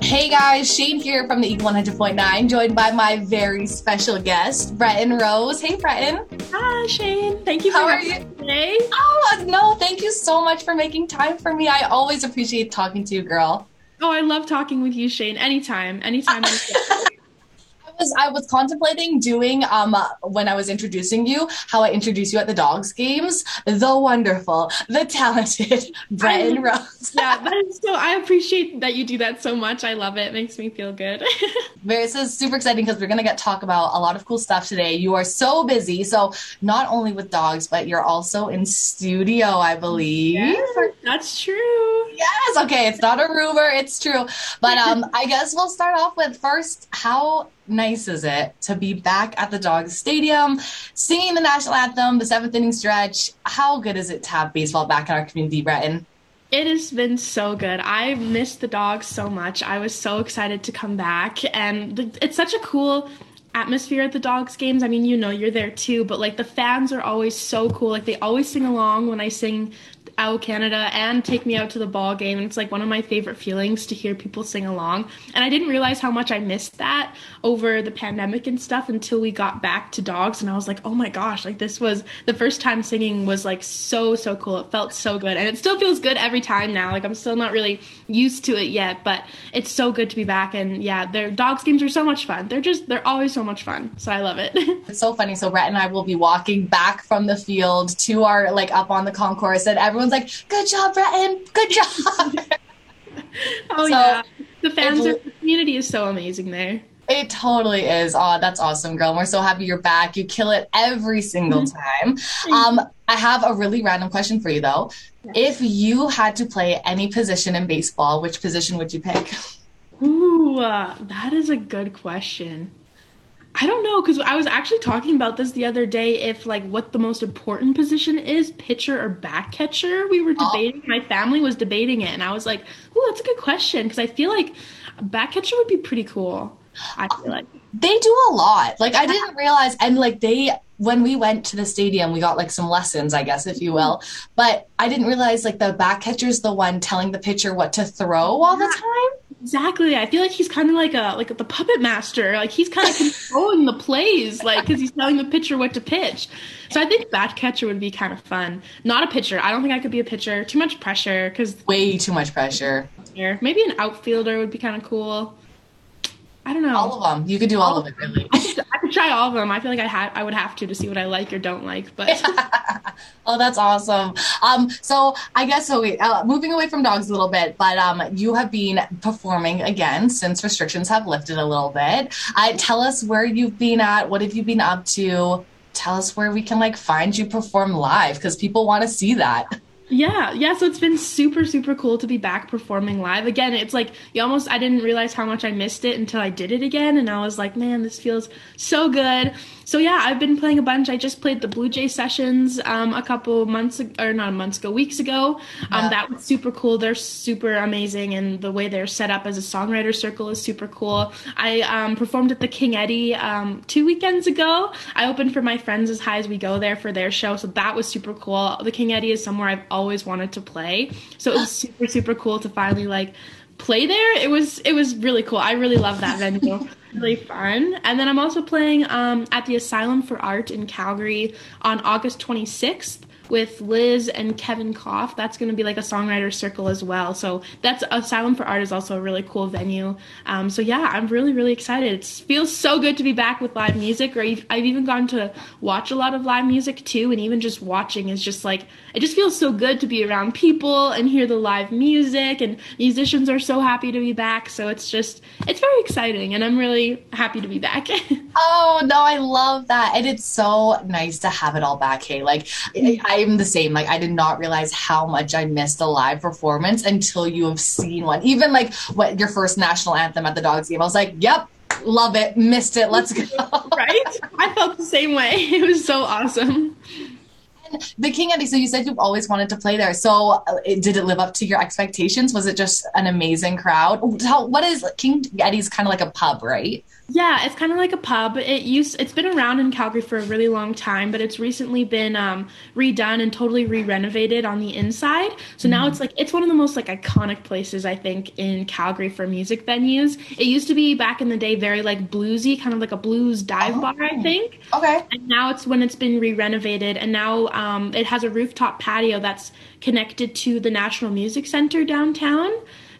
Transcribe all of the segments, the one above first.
Hey guys, Shane here from the Eagle 100.9, joined by my very special guest, Breton Rose. Hey, Breton. Hi, Shane. Thank you for How are you? me today. Oh, no, thank you so much for making time for me. I always appreciate talking to you, girl. Oh, I love talking with you, Shane. Anytime, anytime. anytime. I was I was contemplating doing um uh, when I was introducing you how I introduce you at the dogs games. The wonderful, the talented Breton Rose. yeah, that is so. I appreciate that you do that so much. I love it. it makes me feel good. This is super exciting because we're gonna get talk about a lot of cool stuff today. You are so busy, so not only with dogs, but you're also in studio, I believe. Yes, that's true. Yes, okay, it's not a rumor, it's true. But um I guess we'll start off with first how nice is it to be back at the Dogs Stadium singing the national anthem, the seventh inning stretch? How good is it to have baseball back in our community, Breton? It has been so good. I missed the dogs so much. I was so excited to come back, and th- it's such a cool atmosphere at the dogs games. I mean, you know, you're there too, but like the fans are always so cool. Like they always sing along when I sing O Canada and take me out to the ball game. And it's like one of my favorite feelings to hear people sing along. And I didn't realize how much I missed that over the pandemic and stuff until we got back to dogs. And I was like, oh my gosh, like this was the first time singing was like so, so cool. It felt so good. And it still feels good every time now. Like I'm still not really used to it yet, but it's so good to be back. And yeah, their dogs games are so much fun. They're just, they're always so much fun. So I love it. It's so funny. So Breton and I will be walking back from the field to our like up on the concourse, and everyone's like, "Good job, Breton! Good job!" oh So, yeah. The fans, it- are, the community is so amazing there. It totally is. Oh, that's awesome, girl. We're so happy you're back. You kill it every single time. Um, I have a really random question for you though. If you had to play any position in baseball, which position would you pick? Ooh, uh, that is a good question. I don't know because I was actually talking about this the other day. If like what the most important position is, pitcher or back catcher. We were Oh. debating. My family was debating it, and I was like, "Oh, that's a good question." Because I feel like a back catcher would be pretty cool. I feel like. They do a lot. Like I didn't realize, and like they, when we went to the stadium, we got like some lessons, I guess, if you will. Mm-hmm. But I didn't realize like the back catcher's the one telling the pitcher what to throw all the time. Exactly. I feel like he's kind of like a like the puppet master. Like he's kind of controlling the plays, like because he's telling the pitcher what to pitch. So I think bat catcher would be kind of fun. Not a pitcher. I don't think I could be a pitcher. Too much pressure. Because Way too much pressure. maybe an outfielder would be kind of cool. I don't know. All of them. You could do all of it, really. I could, I could try all of them. I feel like I had I would have to to see what I like or don't like. But Oh, that's awesome. Um, so I guess so. Wait, uh, moving away from dogs a little bit, but um, you have been performing again since restrictions have lifted a little bit. Uh, tell us where you've been at. What have you been up to? Tell us where we can like find you perform live because people want to see that. Yeah, yeah. So it's been super, super cool to be back performing live again. It's like you almost I didn't realize how much I missed it until I did it again, and I was like, man, this feels so good. So yeah, I've been playing a bunch. I just played the Blue Jay sessions um, a couple months or not months ago, weeks ago. Um, Yeah. That was super cool. They're super amazing, and the way they're set up as a songwriter circle is super cool. I um, performed at the King Eddie um, two weekends ago. I opened for my friends as high as we go there for their show, so that was super cool. The King Eddie is somewhere I've always wanted to play, so it was super super cool to finally like play there. It was it was really cool. I really love that venue. really fun. And then I'm also playing um, at the Asylum for Art in Calgary on August 26th with Liz and Kevin Koff. That's going to be like a songwriter circle as well. So that's Asylum for Art is also a really cool venue. Um, so yeah, I'm really really excited. It feels so good to be back with live music. Or I've I've even gone to watch a lot of live music too, and even just watching is just like it just feels so good to be around people and hear the live music. And musicians are so happy to be back. So it's just it's very exciting, and I'm really happy to be back. Oh no, I love that, and it's so nice to have it all back. Hey, like I, I'm the same. Like I did not realize how much I missed a live performance until you have seen one. Even like what your first national anthem at the Dogs game, I was like, "Yep, love it, missed it, let's go." right? I felt the same way. It was so awesome. the King Eddie. So you said you've always wanted to play there. So uh, it, did it live up to your expectations? Was it just an amazing crowd? How, what is King Eddie's kind of like a pub, right? Yeah, it's kind of like a pub. It used it's been around in Calgary for a really long time, but it's recently been um, redone and totally re-renovated on the inside. So now it's like it's one of the most like iconic places I think in Calgary for music venues. It used to be back in the day very like bluesy, kind of like a blues dive bar, I think. Okay. And now it's when it's been re-renovated, and now um, it has a rooftop patio that's connected to the National Music Center downtown.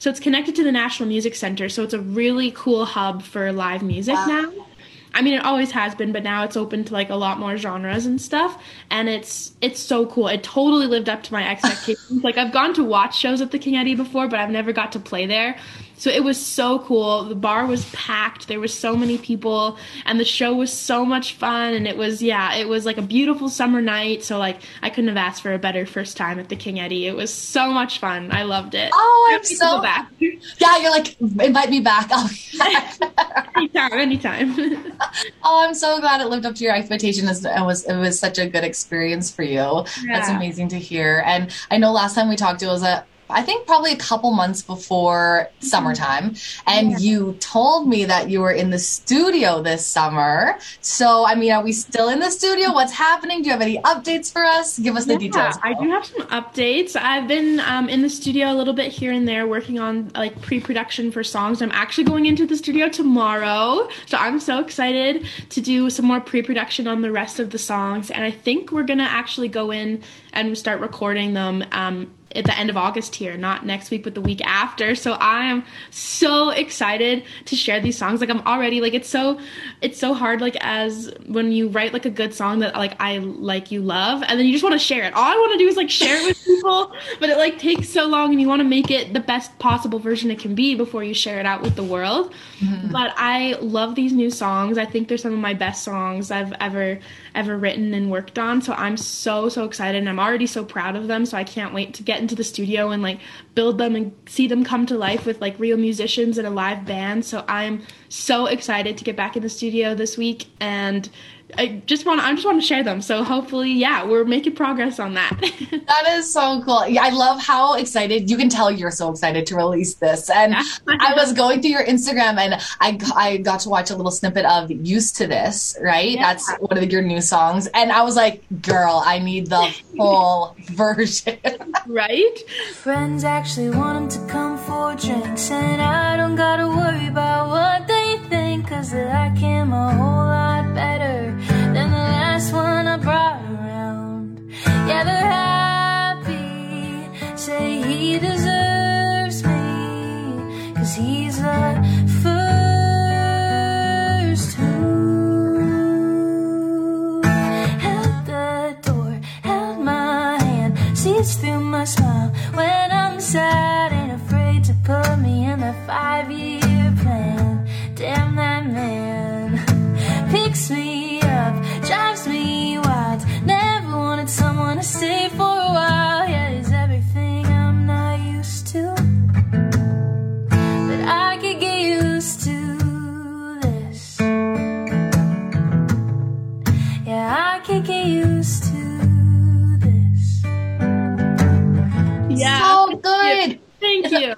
So it's connected to the National Music Center. So it's a really cool hub for live music Wow. now. I mean, it always has been, but now it's open to like a lot more genres and stuff. And it's it's so cool. It totally lived up to my expectations. like I've gone to watch shows at the King Eddie before, but I've never got to play there. So it was so cool. The bar was packed. There were so many people, and the show was so much fun. And it was yeah, it was like a beautiful summer night. So like I couldn't have asked for a better first time at the King Eddie. It was so much fun. I loved it. Oh, I'm I need to so back. Yeah, you're like invite me back. Anytime, anytime. oh, I'm so glad it lived up to your expectations. and was it was such a good experience for you. That's amazing to hear. And I know last time we talked, to it was a I think probably a couple months before summertime, and Yeah. you told me that you were in the studio this summer. So, I mean, are we still in the studio? What's happening? Do you have any updates for us? Give us the details. I do have some updates. I've been um, in the studio a little bit here and there working on like pre-production for songs. I'm actually going into the studio tomorrow, so I'm so excited to do some more pre-production on the rest of the songs. And I think we're gonna actually go in and start recording them um, at the end of August here, not next week, but the week after. So I am so excited to share these songs. Like I'm already like it's so it's so hard like as when you write like a good song that like I like you love and then you just want to share it. All I want to do is like share it with people, but it like takes so long and you want to make it the best possible version it can be before you share it out with the world. Mm-hmm. But I love these new songs. I think they're some of my best songs I've ever ever written and worked on. So I'm so so excited and I'm already so proud of them. So I can't wait to get into the studio and like build them and see them come to life with like real musicians and a live band. So I'm so excited to get back in the studio this week and I just want I just want to share them. So hopefully, yeah, we're making progress on that. That is so cool. Yeah, I love how excited you can tell you're so excited to release this. And I was going through your Instagram and I, I got to watch a little snippet of Used to This, right? Yeah. That's one of your new songs. And I was like, girl, I need the full version. right? Friends actually want 'em to come for drinks, and I don't gotta worry about get used to this. Yeah. so good. Thank you.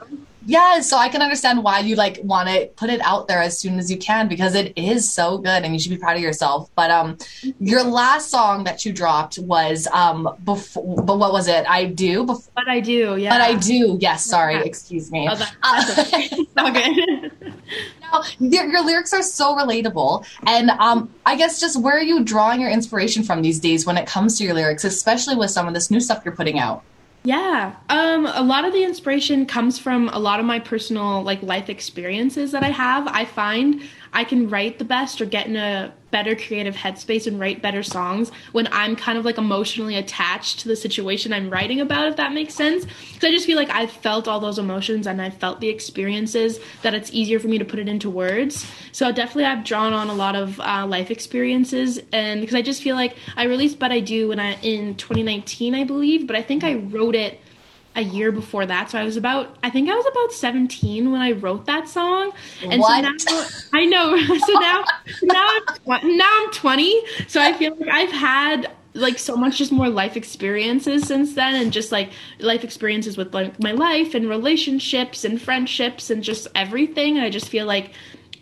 Yeah, so I can understand why you like want to put it out there as soon as you can because it is so good and you should be proud of yourself. But um your last song that you dropped was um before but what was it? I do before But I do, yeah. but I do. Yes, sorry, Yeah. excuse me. Oh, that- that's okay. It's all good. Now, your, your lyrics are so relatable, and um, I guess just where are you drawing your inspiration from these days when it comes to your lyrics, especially with some of this new stuff you're putting out? Yeah. Um a lot of the inspiration comes from a lot of my personal like life experiences that I have. I find I can write the best or get in a better creative headspace and write better songs when I'm kind of like emotionally attached to the situation I'm writing about if that makes sense. So I just feel like I've felt all those emotions and I've felt the experiences that it's easier for me to put it into words. So definitely I've drawn on a lot of uh, life experiences and because I just feel like I released But I Do when I in 2019 I believe, but I think I wrote it a year before that. So I was about, I think I was about 17 when I wrote that song. And What? so now, I know. So now, now I'm, now I'm 20. So I feel like I've had like so much just more life experiences since then and just like life experiences with like my life and relationships and friendships and just everything. I just feel like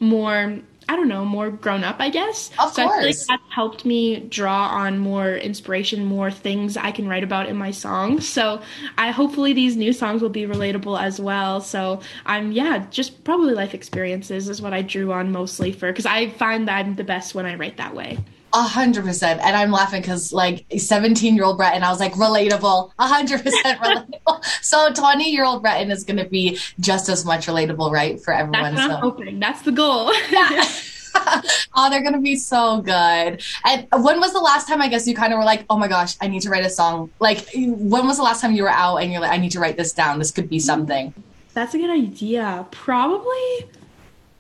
more I don't know, more grown up, I guess. Of so I feel like course. that helped me draw on more inspiration, more things I can write about in my songs. So I hopefully these new songs will be relatable as well. So I'm yeah, just probably life experiences is what I drew on mostly for because I find that I'm the best when I write that way. A hundred percent. And I'm laughing because like 17 year old Breton, I was like, relatable. A hundred percent relatable. So 20 year old Breton is going to be just as much relatable, right? For That's everyone. what I'm So, hoping. That's the goal. oh, they're going to be so good. And when was the last time, I guess you kind of were like, oh my gosh, I need to write a song? Like, when was the last time you were out and you're like, I need to write this down? This could be something. That's a good idea. Probably,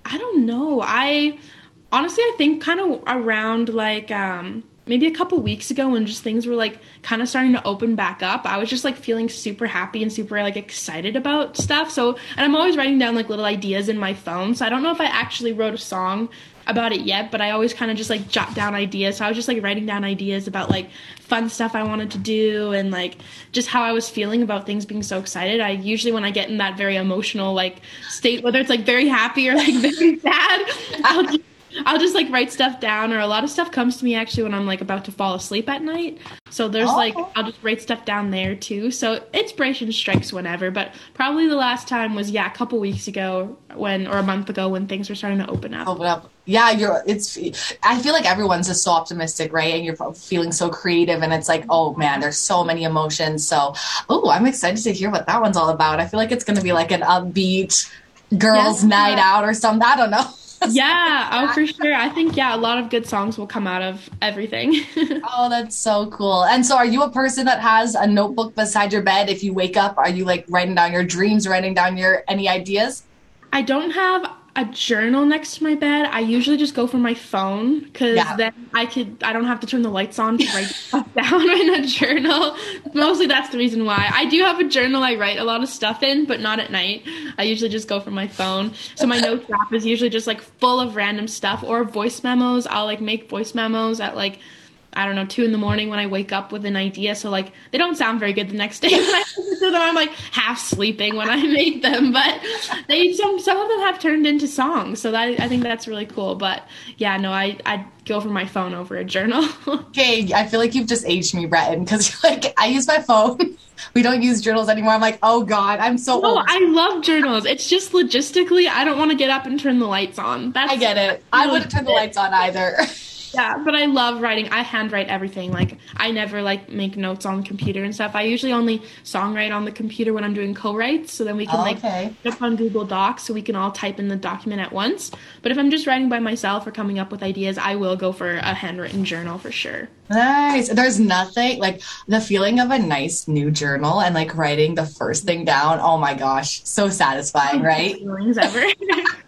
I don't know. I honestly, I think kind of around like um, maybe a couple weeks ago when just things were like kind of starting to open back up. I was just like feeling super happy and super like excited about stuff. So, and I'm always writing down like little ideas in my phone. So I don't know if I actually wrote a song about it yet, but I always kind of just like jot down ideas. So I was just like writing down ideas about like fun stuff I wanted to do and like just how I was feeling about things being so excited. I usually when I get in that very emotional like state, whether it's like very happy or like very sad, I'll just I'll just like write stuff down or a lot of stuff comes to me actually when I'm like about to fall asleep at night. So there's Oh. like I'll just write stuff down there too. So inspiration strikes whenever, but probably the last time was yeah, a couple weeks ago when or a month ago when things were starting to open up. Open up. Yeah, you're. It's. I feel like everyone's just so optimistic, right? And you're feeling so creative, and it's like, oh man, there's so many emotions. So, oh, I'm excited to hear what that one's all about. I feel like it's going to be like an upbeat girls' Yeah. night out or something. I don't know. yeah, oh for sure. I think yeah, a lot of good songs will come out of everything. Oh, that's so cool. And so, are you a person that has a notebook beside your bed? If you wake up, are you like writing down your dreams, writing down your any ideas? I don't have a journal next to my bed. I usually just go for my phone because Yeah. then I could I don't have to turn the lights on to write stuff down in a journal. Mostly that's the reason why. I do have a journal I write a lot of stuff in, but not at night. I usually just go for my phone. So my notes app is usually just like full of random stuff or voice memos. I'll like make voice memos at like I don't know, two in the morning when I wake up with an idea. So like they don't sound very good the next day when I listen to them. I'm like half sleeping when I made them, but they some some of them have turned into songs. So that I think that's really cool. But yeah, no, I I go for my phone over a journal. Okay, I feel like you've just aged me, Breton, because like I use my phone. We don't use journals anymore. I'm like, oh god, I'm so no, old. I love journals. It's just logistically, I don't want to get up and turn the lights on. That's I get it. I wouldn't turn the lights on either. Yeah, but I love writing. I handwrite everything. Like I never like make notes on the computer and stuff. I usually only songwrite on the computer when I'm doing co-writes, so then we can oh, like Okay. up on Google Docs so we can all type in the document at once. But if I'm just writing by myself or coming up with ideas, I will go for a handwritten journal for sure. Nice. There's nothing like the feeling of a nice new journal and like writing the first thing down. Oh my gosh, so satisfying, oh, right? Feelings ever.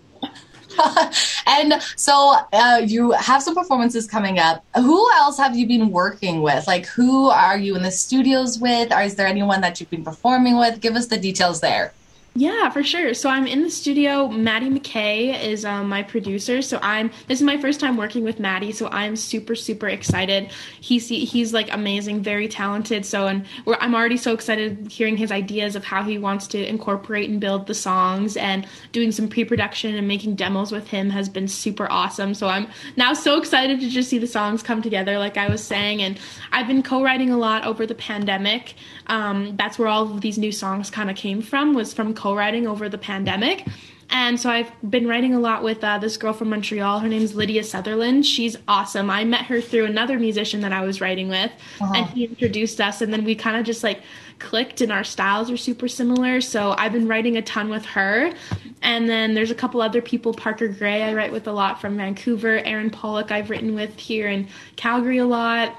and so uh, you have some performances coming up. Who else have you been working with? Like, who are you in the studios with? Or is there anyone that you've been performing with? Give us the details there. Yeah, for sure. So I'm in the studio. Maddie McKay is um, my producer. So I'm this is my first time working with Maddie. So I'm super super excited. He's he's like amazing, very talented. So and I'm already so excited hearing his ideas of how he wants to incorporate and build the songs. And doing some pre-production and making demos with him has been super awesome. So I'm now so excited to just see the songs come together, like I was saying. And I've been co-writing a lot over the pandemic. Um, that's where all of these new songs kind of came from. Was from co-writing over the pandemic. And so I've been writing a lot with uh, this girl from Montreal. Her name's Lydia Sutherland. She's awesome. I met her through another musician that I was writing with, and he introduced us. And then we kind of just like clicked, and our styles are super similar. So I've been writing a ton with her. And then there's a couple other people. Parker Gray, I write with a lot from Vancouver. Aaron Pollock, I've written with here in Calgary a lot.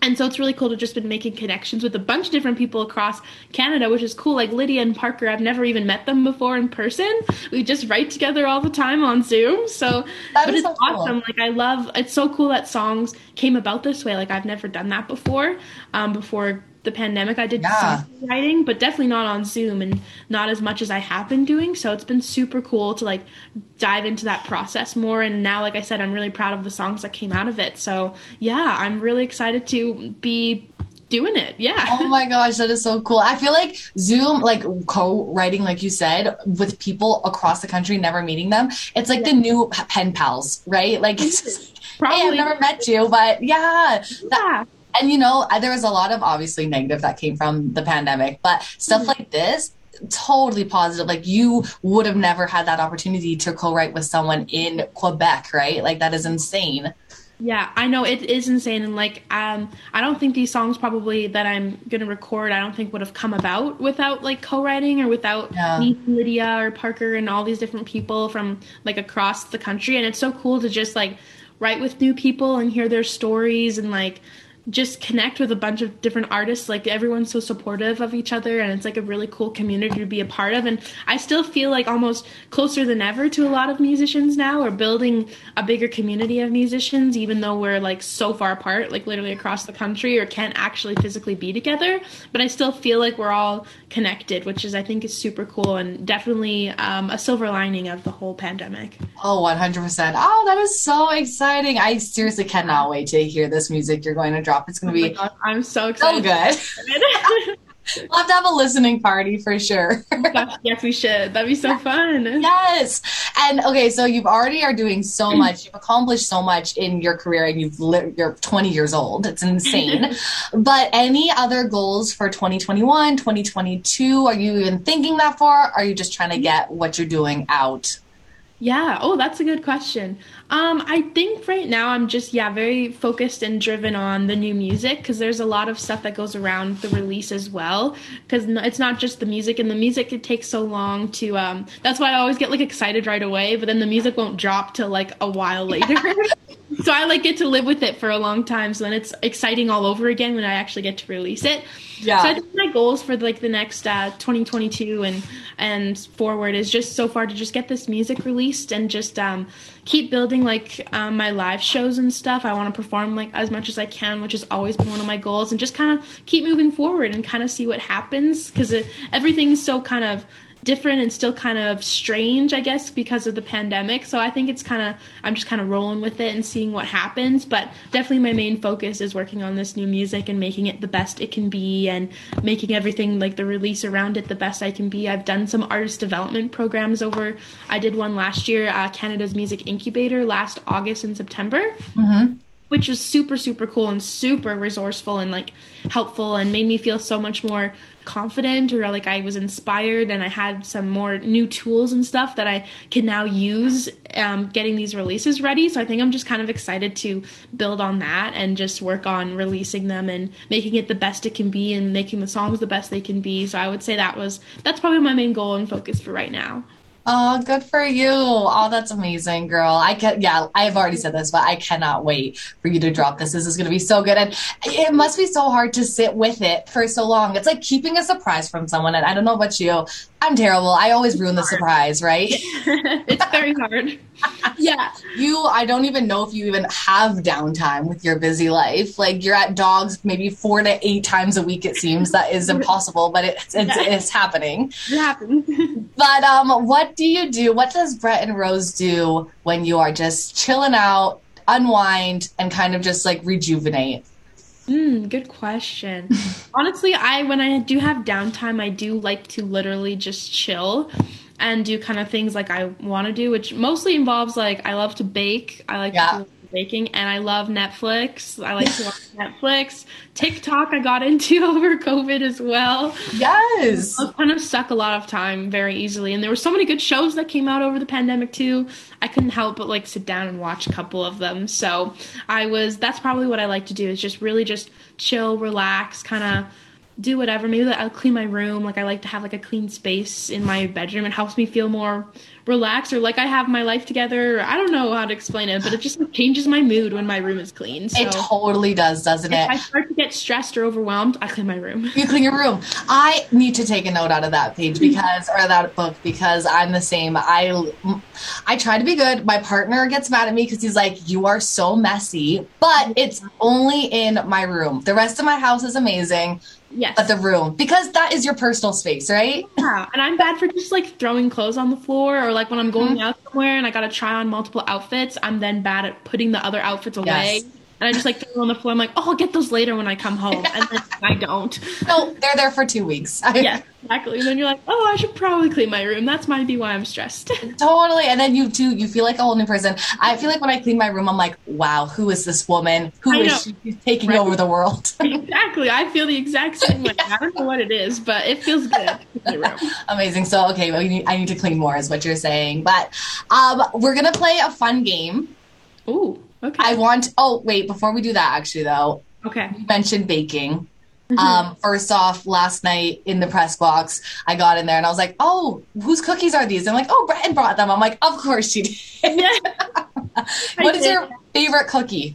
And so it's really cool to just been making connections with a bunch of different people across Canada, which is cool. Like Lydia and Parker, I've never even met them before in person. We just write together all the time on Zoom. So, That but is it's so cool. awesome. Like I love. It's so cool that songs came about this way. Like I've never done that before. Um, before the pandemic, I did Yeah. some writing, but definitely not on Zoom and not as much as I have been doing. So it's been super cool to like dive into that process more. And now, like I said, I'm really proud of the songs that came out of it. So yeah, I'm really excited to be doing it. Yeah. Oh my gosh, that is so cool. I feel like Zoom, like co-writing, like you said, with people across the country, never meeting them. It's like yeah. the new pen pals, right? Like, Probably. Mm-hmm. hey, I've never met you, but yeah. yeah. That, and you know, there was a lot of obviously negative that came from the pandemic, but stuff mm-hmm. like this, totally positive. Like you would have never had that opportunity to co-write with someone in Quebec, right? Like that is insane. Yeah, I know it is insane, and like, um, I don't think these songs probably that I'm gonna record, I don't think would have come about without like co-writing or without yeah. me, Lydia or Parker and all these different people from like across the country. And it's so cool to just like write with new people and hear their stories and like just connect with a bunch of different artists. Like everyone's so supportive of each other, and it's like a really cool community to be a part of. And I still feel like almost closer than ever to a lot of musicians now. We're building a bigger community of musicians, even though we're like so far apart, like literally across the country, or can't actually physically be together. But I still feel like we're all connected, which is I think is super cool and definitely um, a silver lining of the whole pandemic. Oh, 100%. Oh, that is so exciting. I seriously cannot wait to hear this music you're going to drop drop. It's going to oh be. God, I'm so excited. So good. we'll have to have a listening party for sure. oh yes, we should. That'd be so fun. Yes. And okay, so you've already are doing so mm. much. You've accomplished so much in your career, and you've li- you're 20 years old. It's insane. but any other goals for 2021, 2022? Are you even thinking that far? are you just trying to get what you're doing out? Yeah. Oh, that's a good question. Um, I think right now I'm just yeah very focused and driven on the new music because there's a lot of stuff that goes around the release as well. Because it's not just the music, and the music it takes so long to. Um, that's why I always get like excited right away, but then the music won't drop till like a while later. so I like get to live with it for a long time. So then it's exciting all over again when I actually get to release it. Yeah. So I think my goals for like the next uh, 2022 and and forward is just so far to just get this music released and just um, keep building like um, my live shows and stuff. I want to perform like as much as I can, which has always been one of my goals, and just kind of keep moving forward and kind of see what happens because everything's so kind of different and still kind of strange, I guess, because of the pandemic. So I think it's kind of, I'm just kind of rolling with it and seeing what happens. But definitely my main focus is working on this new music and making it the best it can be and making everything like the release around it the best I can be. I've done some artist development programs over, I did one last year, uh, Canada's Music Incubator last August and September. Mm-hmm which was super super cool and super resourceful and like helpful and made me feel so much more confident or like I was inspired and I had some more new tools and stuff that I can now use um, getting these releases ready. So I think I'm just kind of excited to build on that and just work on releasing them and making it the best it can be and making the songs the best they can be. So I would say that was that's probably my main goal and focus for right now. Oh, good for you. Oh, that's amazing, girl. I can yeah, I've already said this, but I cannot wait for you to drop this. This is gonna be so good. And it must be so hard to sit with it for so long. It's like keeping a surprise from someone. And I don't know about you. I'm terrible. I always ruin the surprise, right? it's very hard. yeah. You I don't even know if you even have downtime with your busy life. Like you're at dogs maybe four to eight times a week it seems. That is impossible, but it's it's, yeah. it's happening. It happens. but um what do you do? What does Breton Rose do when you are just chilling out, unwind, and kind of just like rejuvenate? Mm, good question. Honestly, I when I do have downtime, I do like to literally just chill and do kind of things like I want to do, which mostly involves like I love to bake. I like yeah. to baking and I love Netflix. I like to watch Netflix. TikTok I got into over COVID as well. Yes. I kind of suck a lot of time very easily. And there were so many good shows that came out over the pandemic too. I couldn't help but like sit down and watch a couple of them. So I was that's probably what I like to do is just really just chill, relax, kind of do whatever. Maybe I'll clean my room. Like I like to have like a clean space in my bedroom. It helps me feel more relaxed or like I have my life together. I don't know how to explain it, but it just changes my mood when my room is clean. So it totally does, doesn't it? If I start to get stressed or overwhelmed, I clean my room. You clean your room. I need to take a note out of that page because or that book because I'm the same. I I try to be good. My partner gets mad at me because he's like, "You are so messy," but it's only in my room. The rest of my house is amazing. Yes. But the room, because that is your personal space, right? Yeah. And I'm bad for just like throwing clothes on the floor or like when I'm going mm-hmm. out somewhere and I got to try on multiple outfits, I'm then bad at putting the other outfits away. Yes. And I just like throw them on the floor. I'm like, oh, I'll get those later when I come home. And then I don't. No, they're there for two weeks. Yeah, exactly. And then you're like, oh, I should probably clean my room. That's might be why I'm stressed. Totally. And then you too, you feel like a whole new person. I feel like when I clean my room, I'm like, wow, who is this woman? Who is she? She's taking Right. over the world. exactly. I feel the exact same way. I don't know what it is, but it feels good. to clean room. Amazing. So, okay, well, need, I need to clean more, is what you're saying. But um, we're going to play a fun game. Ooh. Okay. I want, oh, wait, before we do that, actually, though, okay. you mentioned baking. Mm-hmm. Um, first off, last night in the press box, I got in there and I was like, "Oh, whose cookies are these?" I'm like, "Oh, Breton brought them." I'm like, "Of course she did." Yeah. what is did. your favorite cookie?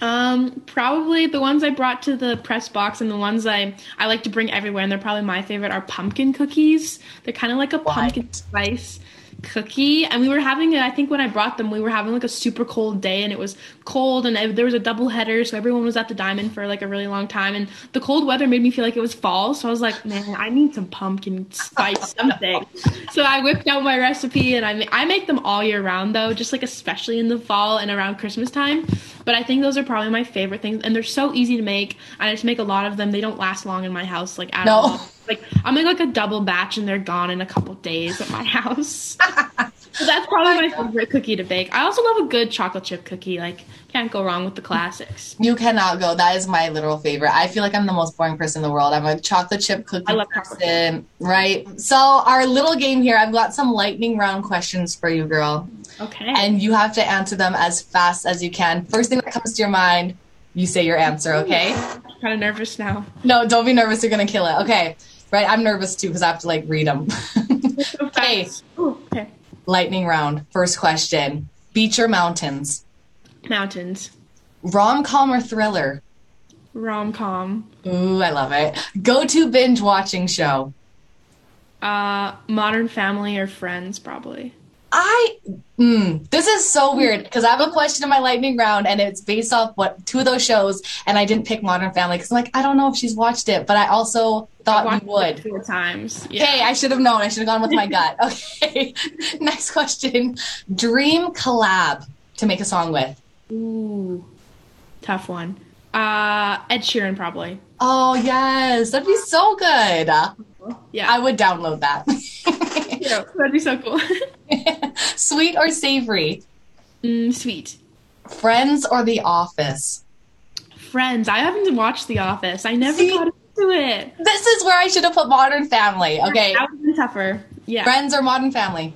Um, probably the ones I brought to the press box and the ones I I like to bring everywhere, and they're probably my favorite are pumpkin cookies. They're kind of like a What? pumpkin spice cookie, and we were having it. I think when I brought them, we were having like a super cold day, and it was cold, and it- there was a double header, so everyone was at the diamond for like a really long time, and the cold weather made me feel like it was fall. So I was like, man, I need some pumpkin spice something. so I whipped out my recipe, and I I make them all year round though, just like especially in the fall and around Christmas time. But I think those are probably my favorite things, and they're so easy to make. I just make a lot of them. They don't last long in my house, like at No. all. Like I'll make like a double batch, and they're gone in a couple days at my house. That's probably oh my favorite cookie to bake. I also love a good chocolate chip cookie. Like can't go wrong with the classics. You cannot go. That is my literal favorite. I feel like I'm the most boring person in the world. I'm a chocolate chip cookie I love chocolate person, right? So our little game here, I've got some lightning round questions for you, girl, Okay. and you have to answer them as fast as you can. First thing that comes to your mind, you say your answer, okay? kind of nervous now. No, don't be nervous. You're gonna kill it. Okay, right? I'm nervous too because I have to like read them. Okay. Ooh, okay. Lightning round. First question: Beach or mountains? Mountains. Rom com or thriller? Rom com. Ooh, I love it. Go to binge watching show. Uh, Modern Family or Friends, probably. I mm, this is so weird because I have a question in my lightning round and it's based off what two of those shows and I didn't pick Modern Family because I'm like I don't know if she's watched it, but I also thought Watched you would. it four times. Yeah. Okay, I should have known. I should have gone with my gut. Okay, next question: Dream collab to make a song with. Ooh, tough one. Uh, Ed Sheeran, probably. Oh yes, that'd be so good. Yeah. I would download that. yeah, that'd be so cool. Sweet or savory? mm, sweet. Friends or The Office? Friends. I haven't watched The Office. I never See? got into it. This is where I should have put Modern Family. Okay, That would have been tougher. Yeah. Friends or Modern Family?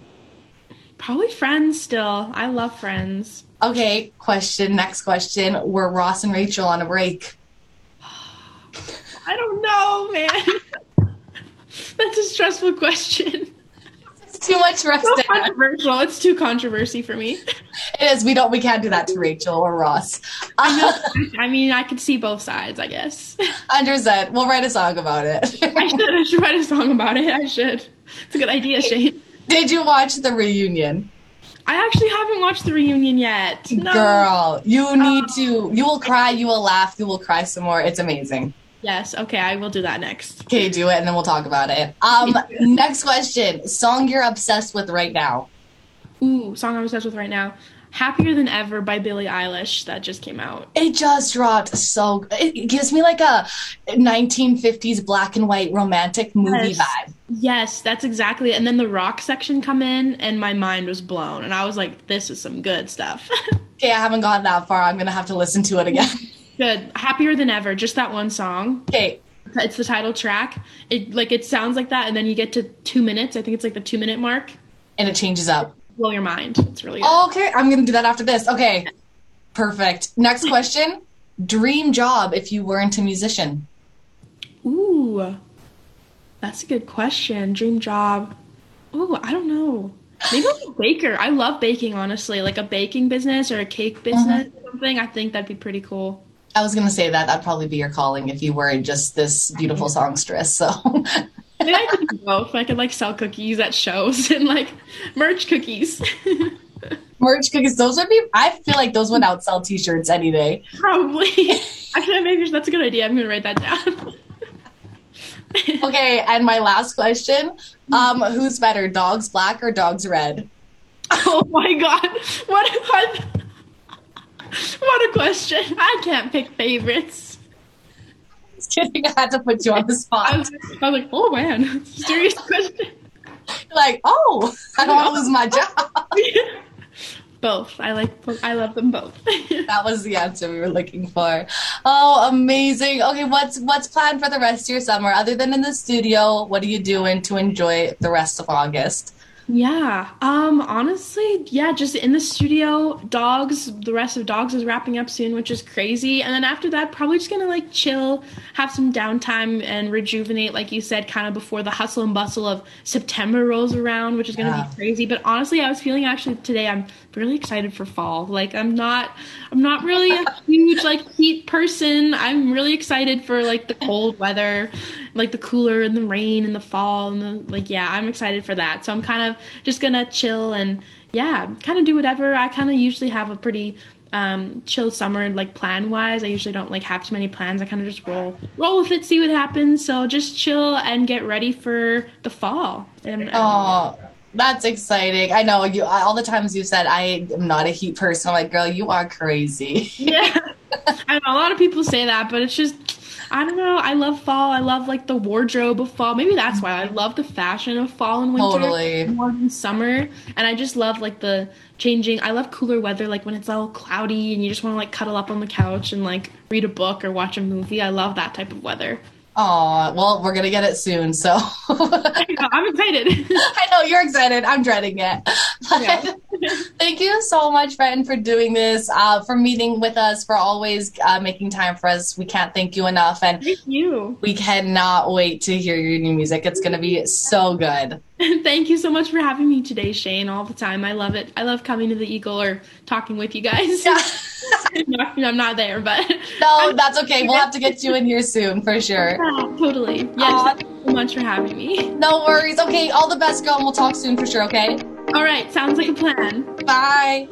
Probably Friends still. I love Friends. Okay, question. Next question. Were Ross and Rachel on a break? I don't know, man. That's a stressful question. Too much us So controversial. It's too controversy for me. It is. We don't. We can't do that to Rachel or Ross. Uh, I mean, I could see both sides, I guess. Understood. We'll write a song about I it. should, I should write a song about it. I should. It's a good idea, Shane. Did you watch the reunion? I actually haven't watched the reunion yet. No. Girl, you need to. You will cry. You will laugh. You will cry some more. It's amazing. Yes. Okay, I will do that next. Okay, do it, and then we'll talk about it. Um, next question: Song you're obsessed with right now? Ooh, song I'm obsessed with right now. Happier Than Ever by Billie Eilish that just came out. It just dropped. So it gives me like a 1950s black and white romantic movie Yes. vibe. Yes, that's exactly it. And then the rock section come in and my mind was blown and I was like, this is some good stuff. Okay, I haven't gone that far. I'm gonna have to listen to it again. good. Happier Than Ever, just that one song. Okay, It's the title track. It like it sounds like that and then you get to 2 minutes. I think it's like the 2 minute mark. and it changes up. Blow your mind. It's really good. Okay, I'm gonna do that after this. Okay, perfect. Next question: Dream job if you weren't a musician? Ooh. That's a good question. Dream job. Ooh, I don't know. Maybe like a baker. I love baking, honestly. Like a baking business or a cake business uh-huh. or something. I think that'd be pretty cool. I was gonna say that that'd probably be your calling if you were just this beautiful songstress. So Maybe I could do both. I could like sell cookies at shows and like merch cookies. merch cookies, those would be. I feel like those would outsell T-shirts any day. Probably. Actually, maybe that's a good idea. I'm gonna write that down. Okay, and my last question: um, Who's better, dogs black or dogs red? oh my god! What? What? What a question! I can't pick favorites. just kidding. I had to put you on the I spot. was, I was like, oh man, serious question. Like, oh, I don't want to lose my job. both. I like. both. I love them both. That was the answer we were looking for. Oh, amazing. Okay, what's what's planned for the rest of your summer other than in the studio? What are you doing to enjoy the rest of August? Yeah. Um honestly, yeah, just in the studio. Dogs, the rest of Dogs is wrapping up soon, which is crazy. And then after that, probably just going to like chill, have some downtime and rejuvenate like you said kind of before the hustle and bustle of September rolls around, which is going to Yeah. be crazy. But honestly, I was feeling actually today I'm really excited for fall. Like I'm not I'm not really a huge like heat person. I'm really excited for like the cold weather, like the cooler and the rain and the fall and the like yeah, I'm excited for that. So I'm kind of just going to chill and yeah, kind of do whatever. I kind of usually have a pretty um chill summer like plan wise i usually don't like have too many plans i kind of just roll roll with it see what happens so just chill and get ready for the fall and Oh, that's exciting. I know you all the times you said I am not a heat person. I'm like, girl, you are crazy. Yeah. I know a lot of people say that, but it's just I don't know. I love fall. I love like the wardrobe of fall. Maybe that's why I love the fashion of fall and winter Totally. more than summer. And I just love like the changing. I love cooler weather, like when it's all cloudy and you just want to like cuddle up on the couch and like read a book or watch a movie. I love that type of weather. Oh, well, we're gonna get it soon, so I'm excited. I know you're excited. I'm dreading it. But Yeah. Thank you so much, Breton, for doing this, uh, for meeting with us, for always uh, making time for us. We can't thank you enough, and Thank you. we cannot wait to hear your new music. It's gonna be so good. Thank you so much for having me today, Shane, all the time. I love it. I love coming to the Eagle or talking with you guys. Yeah. I'm not there, but No, that's okay. We'll have to get you in here soon for sure. Yeah, totally. Yes, Aw. thank you so much for having me. No worries. Okay, all the best, girl, and we'll talk soon for sure, okay? All right, sounds like a plan. Bye.